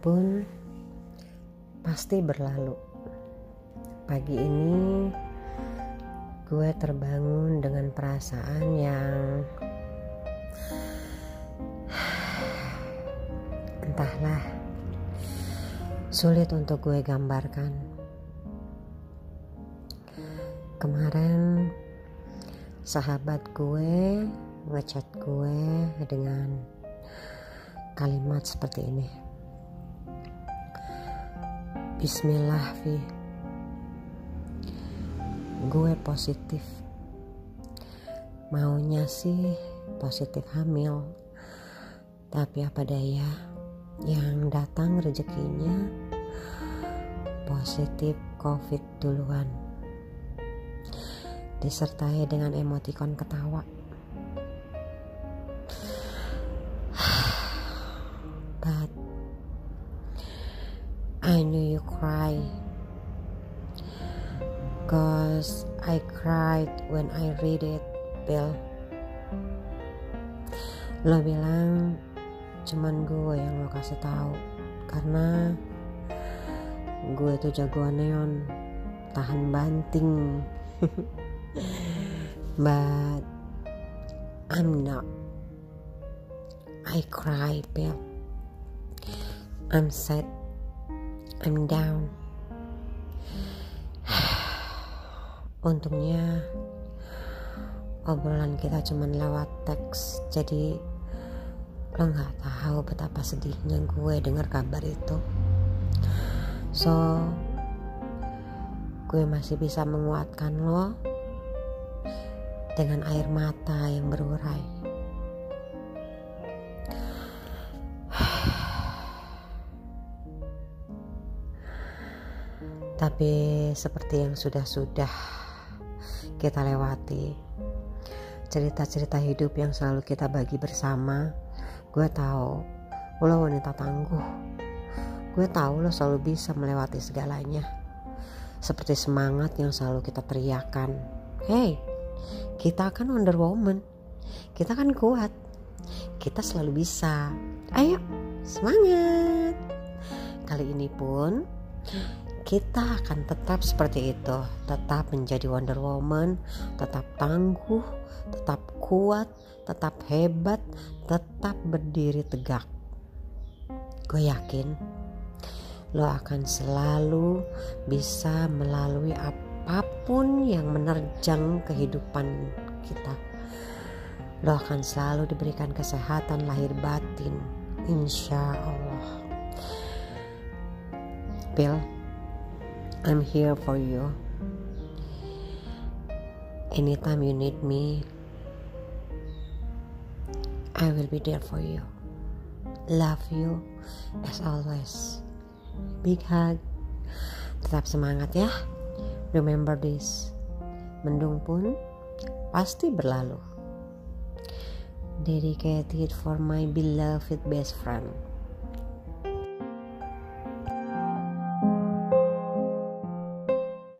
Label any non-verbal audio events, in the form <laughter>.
pun pasti berlalu. Pagi ini gue terbangun dengan perasaan yang <sighs> entahlah sulit untuk gue gambarkan. Kemarin sahabat gue ngechat gue dengan kalimat seperti ini. Bismillah Vi. Gue positif. Maunya sih positif hamil. Tapi apa daya? Yang datang rezekinya Positif covid duluan. Disertai dengan emotikon ketawa I knew you cry. Cause I cried when I read it, Bill. Lo bilang cuman gue yang lo kasih tahu karena gue tuh jagoan neon tahan banting. <laughs> But I'm not. I cry, Bill. I'm sad I'm down. Untungnya obrolan kita cuma lewat teks, jadi lo nggak tahu betapa sedihnya gue dengar kabar itu. So, gue masih bisa menguatkan lo dengan air mata yang berurai. Tapi seperti yang sudah-sudah kita lewati, cerita-cerita hidup yang selalu kita bagi bersama, gue tahu lo wanita tangguh. Gue tahu lo selalu bisa melewati segalanya. Seperti semangat yang selalu kita teriakan. Hey, kita kan Wonder Woman. Kita kan kuat. Kita selalu bisa. Ayo, semangat. Kali ini pun kita akan tetap seperti itu, tetap menjadi Wonder Woman, tetap tangguh, tetap kuat, tetap hebat, tetap berdiri tegak. Gue yakin lo akan selalu bisa melalui apa pun yang menerjang kehidupan kita. Lo akan selalu diberikan kesehatan lahir batin, insya Allah. Bill, I'm here for you. Anytime you need me, I will be there for you. Love you as always. Big hug. Tetap semangat ya. Remember this. Mendung pun pasti berlalu. Dedicated for my beloved best friend.